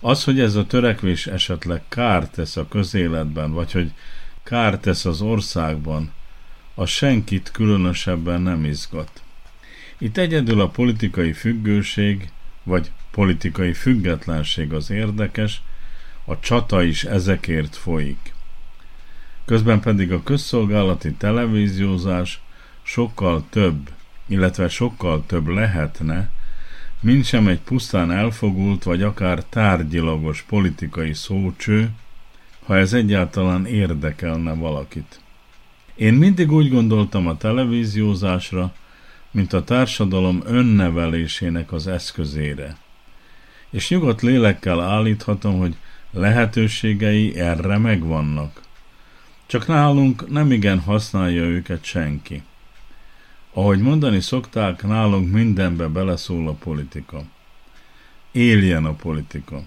[SPEAKER 6] Az, hogy ez a törekvés esetleg kárt tesz a közéletben, vagy hogy kárt tesz az országban, a senkit különösebben nem izgat. Itt egyedül a politikai függőség, vagy politikai függetlenség az érdekes, a csata is ezekért folyik. Közben pedig a közszolgálati televíziózás sokkal több, illetve sokkal több lehetne, mint sem egy pusztán elfogult vagy akár tárgyilagos politikai szócső, ha ez egyáltalán érdekelne valakit. Én mindig úgy gondoltam a televíziózásra, mint a társadalom önnevelésének az eszközére. És nyugodt lélekkel állíthatom, hogy lehetőségei erre megvannak. Csak nálunk nem igen használja őket senki. Ahogy mondani szokták, nálunk mindenbe beleszól a politika. Éljen a politika.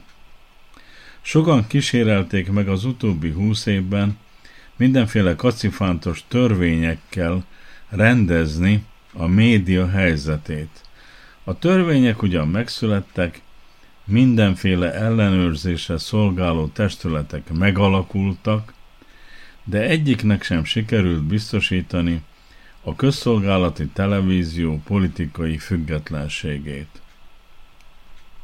[SPEAKER 6] Sokan kísérelték meg az utóbbi húsz évben mindenféle kacifántos törvényekkel rendezni a média helyzetét. A törvények ugyan megszülettek, mindenféle ellenőrzésre szolgáló testületek megalakultak, de egyiknek sem sikerült biztosítani a közszolgálati televízió politikai függetlenségét.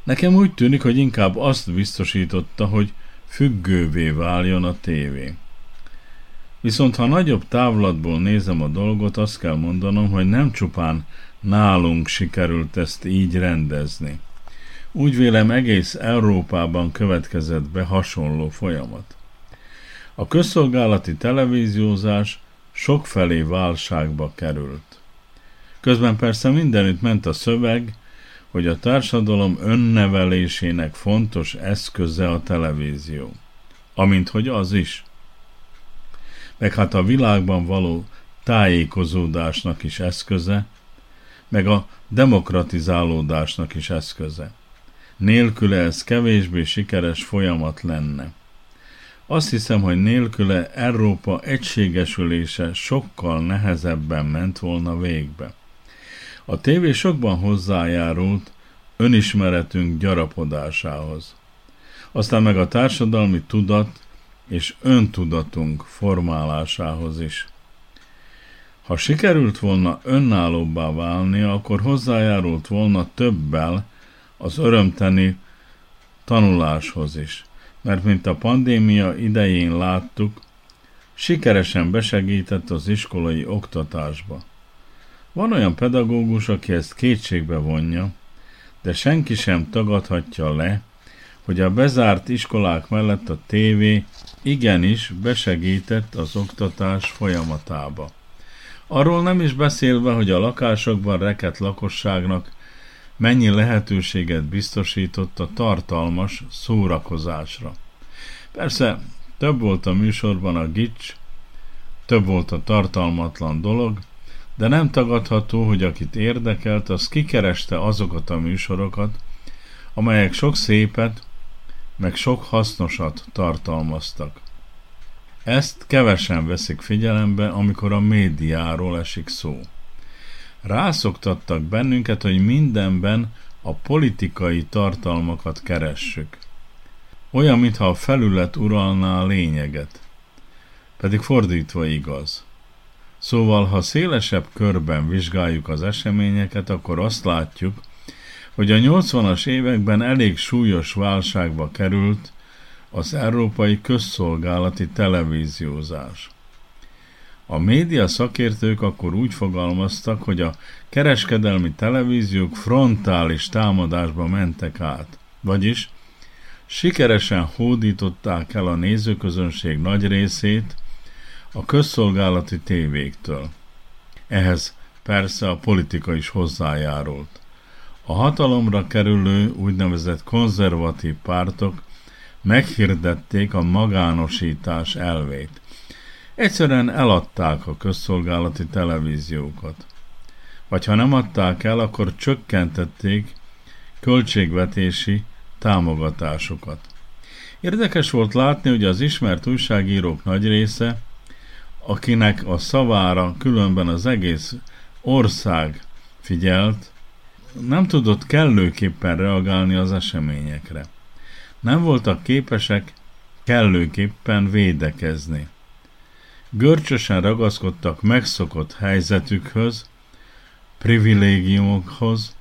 [SPEAKER 6] Nekem úgy tűnik, hogy inkább azt biztosította, hogy függővé váljon a tévé. Viszont ha nagyobb távlatból nézem a dolgot, azt kell mondanom, hogy nem csupán nálunk sikerült ezt így rendezni. Úgy vélem egész Európában következett be hasonló folyamat. A közszolgálati televíziózás sokfelé válságba került. Közben persze mindenütt ment a szöveg, hogy a társadalom önnevelésének fontos eszköze a televízió. Amint hogy az is. Meg hát a világban való tájékozódásnak is eszköze, meg a demokratizálódásnak is eszköze. Nélküle ez kevésbé sikeres folyamat lenne. Azt hiszem, hogy nélküle Európa egységesülése sokkal nehezebben ment volna végbe. A tévé sokban hozzájárult önismeretünk gyarapodásához. Aztán meg a társadalmi tudat és öntudatunk formálásához is. Ha sikerült volna önállóbbá válni, akkor hozzájárult volna többel az örömteni tanuláshoz is, mert mint a pandémia idején láttuk, sikeresen besegített az iskolai oktatásba. Van olyan pedagógus, aki ezt kétségbe vonja, de senki sem tagadhatja le, hogy a bezárt iskolák mellett a tévé igenis besegített az oktatás folyamatába. Arról nem is beszélve, hogy a lakásokban rekett lakosságnak mennyi lehetőséget biztosított a tartalmas szórakozásra. Persze, több volt a műsorban a gics, több volt a tartalmatlan dolog, de nem tagadható, hogy akit érdekelt, az kikereste azokat a műsorokat, amelyek sok szépet, meg sok hasznosat tartalmaztak. Ezt kevesen veszik figyelembe, amikor a médiáról esik szó. Rászoktattak bennünket, hogy mindenben a politikai tartalmakat keressük. Olyan, mintha a felület uralná a lényeget. Pedig fordítva igaz. Szóval, ha szélesebb körben vizsgáljuk az eseményeket, akkor azt látjuk, hogy a 80-as években elég súlyos válságba került az európai közszolgálati televíziózás. A média szakértők akkor úgy fogalmaztak, hogy a kereskedelmi televíziók frontális támadásba mentek át, vagyis sikeresen hódították el a nézőközönség nagy részét a közszolgálati tévéktől. Ehhez persze a politika is hozzájárult. A hatalomra kerülő úgynevezett konzervatív pártok meghirdették a magánosítás elvét. Egyszerűen eladták a közszolgálati televíziókat. Vagy ha nem adták el, akkor csökkentették költségvetési támogatásokat. Érdekes volt látni, hogy az ismert újságírók nagy része, akinek a szavára különben az egész ország figyelt, nem tudott kellőképpen reagálni az eseményekre. Nem voltak képesek kellőképpen védekezni. Görcsösen ragaszkodtak megszokott helyzetükhöz, privilégiumokhoz,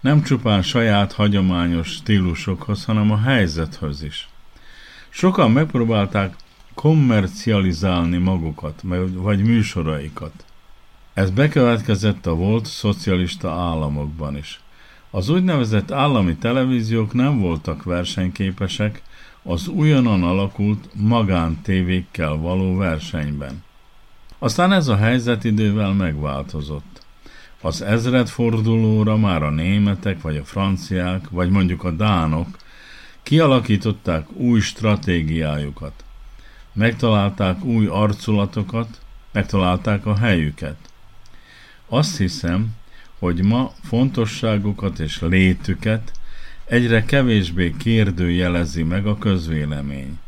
[SPEAKER 6] nem csupán saját hagyományos stílusokhoz, hanem a helyzethöz is. Sokan megpróbálták kommercializálni magukat, vagy műsoraikat. Ez bekövetkezett a volt szocialista államokban is. Az úgynevezett állami televíziók nem voltak versenyképesek az újonnan alakult magántévékkel való versenyben. Aztán ez a helyzet idővel megváltozott. Az ezredfordulóra már a németek, vagy a franciák, vagy mondjuk a dánok kialakították új stratégiájukat. Megtalálták új arculatokat, megtalálták a helyüket. Azt hiszem, hogy ma fontosságukat és létüket egyre kevésbé kérdőjelezi meg a közvélemény.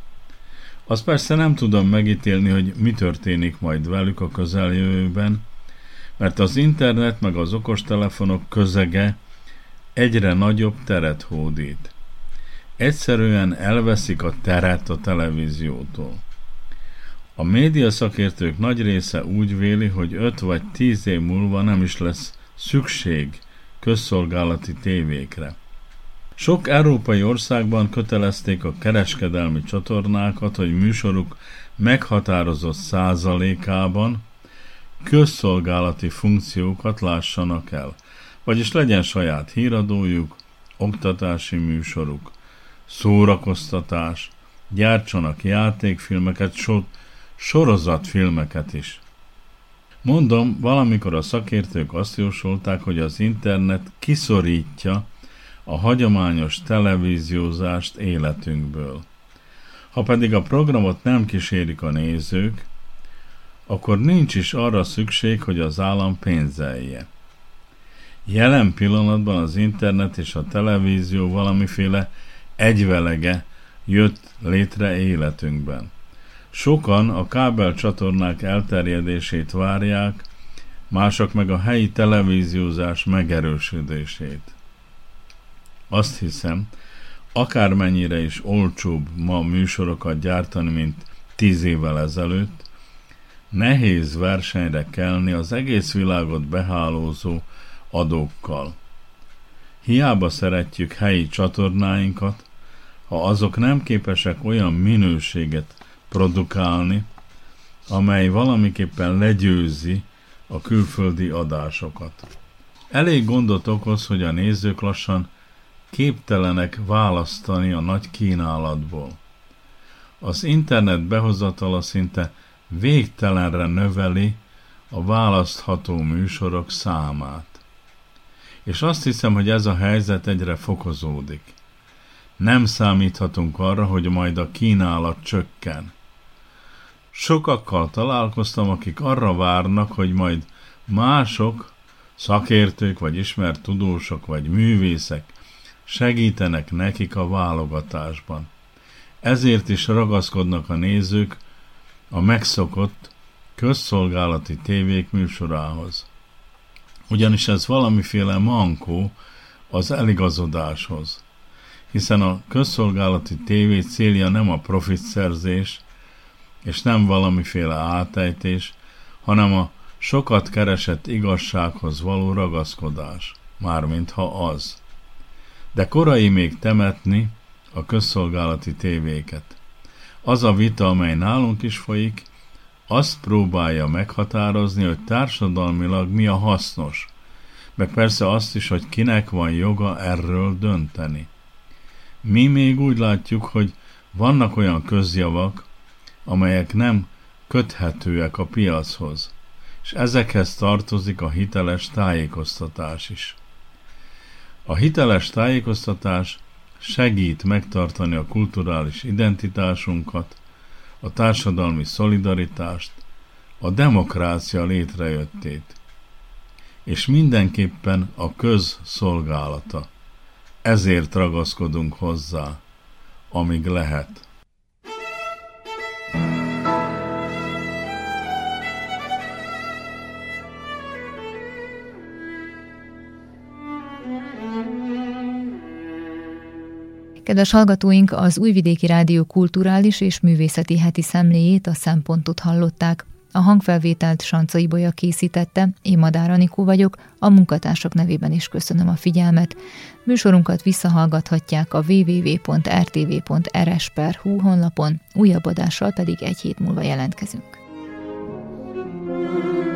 [SPEAKER 6] Azt persze nem tudom megítélni, hogy mi történik majd velük a közeljövőben, mert az internet meg az okostelefonok közege egyre nagyobb teret hódít. Egyszerűen elveszik a teret a televíziótól. A média szakértők nagy része úgy véli, hogy 5 vagy 10 év múlva nem is lesz szükség közszolgálati tévékre. Sok európai országban kötelezték a kereskedelmi csatornákat, hogy műsoruk meghatározott százalékában közszolgálati funkciókat lássanak el, vagyis legyen saját híradójuk, oktatási műsoruk, szórakoztatás, gyártsanak játékfilmeket, so, sorozatfilmeket is. Mondom, valamikor a szakértők azt jósolták, hogy az internet kiszorítja a hagyományos televíziózást életünkből. Ha pedig a programot nem kísérik a nézők, akkor nincs is arra szükség, hogy az állam pénzelje. Jelen pillanatban az internet és a televízió valamiféle egyvelege jött létre életünkben. Sokan a kábel csatornák elterjedését várják, mások meg a helyi televíziózás megerősödését. Azt hiszem, akármennyire is olcsóbb ma műsorokat gyártani, mint tíz évvel ezelőtt, nehéz versenyre kelni az egész világot behálózó adókkal. Hiába szeretjük helyi csatornáinkat, ha azok nem képesek olyan minőséget produkálni, amely valamiképpen legyőzi a külföldi adásokat. Elég gondot okoz, hogy a nézők lassan képtelenek választani a nagy kínálatból. Az internet behozatala szinte végtelenre növeli a választható műsorok számát. És azt hiszem, hogy ez a helyzet egyre fokozódik. Nem számíthatunk arra, hogy majd a kínálat csökken. Sokakkal találkoztam, akik arra várnak, hogy majd mások, szakértők, vagy ismert tudósok, vagy művészek segítenek nekik a válogatásban. Ezért is ragaszkodnak a nézők a megszokott közszolgálati tévék műsorához. Ugyanis ez valamiféle mankó az eligazodáshoz, hiszen a közszolgálati tévé célja nem a profitszerzés, és nem valamiféle átejtés, hanem a sokat keresett igazsághoz való ragaszkodás, mármint ha az. De korai még temetni a közszolgálati tévéket. Az a vita, amely nálunk is folyik, azt próbálja meghatározni, hogy társadalmilag mi a hasznos, meg persze azt is, hogy kinek van joga erről dönteni. Mi még úgy látjuk, hogy vannak olyan közjavak, amelyek nem köthetőek a piachoz, és ezekhez tartozik a hiteles tájékoztatás is. A hiteles tájékoztatás segít megtartani a kulturális identitásunkat, a társadalmi szolidaritást, a demokrácia létrejöttét, és mindenképpen a közszolgálata. Ezért ragaszkodunk hozzá, amíg lehet.
[SPEAKER 2] Kedves hallgatóink, az Újvidéki Rádió kulturális és művészeti heti szemléjét, a szempontot hallották. A hangfelvételt Sancai Bolya készítette, én Madár Anikó vagyok, a munkatársak nevében is köszönöm a figyelmet. Műsorunkat visszahallgathatják a www.rtv.rs.hu honlapon, újabb adással pedig egy hét múlva jelentkezünk. thank you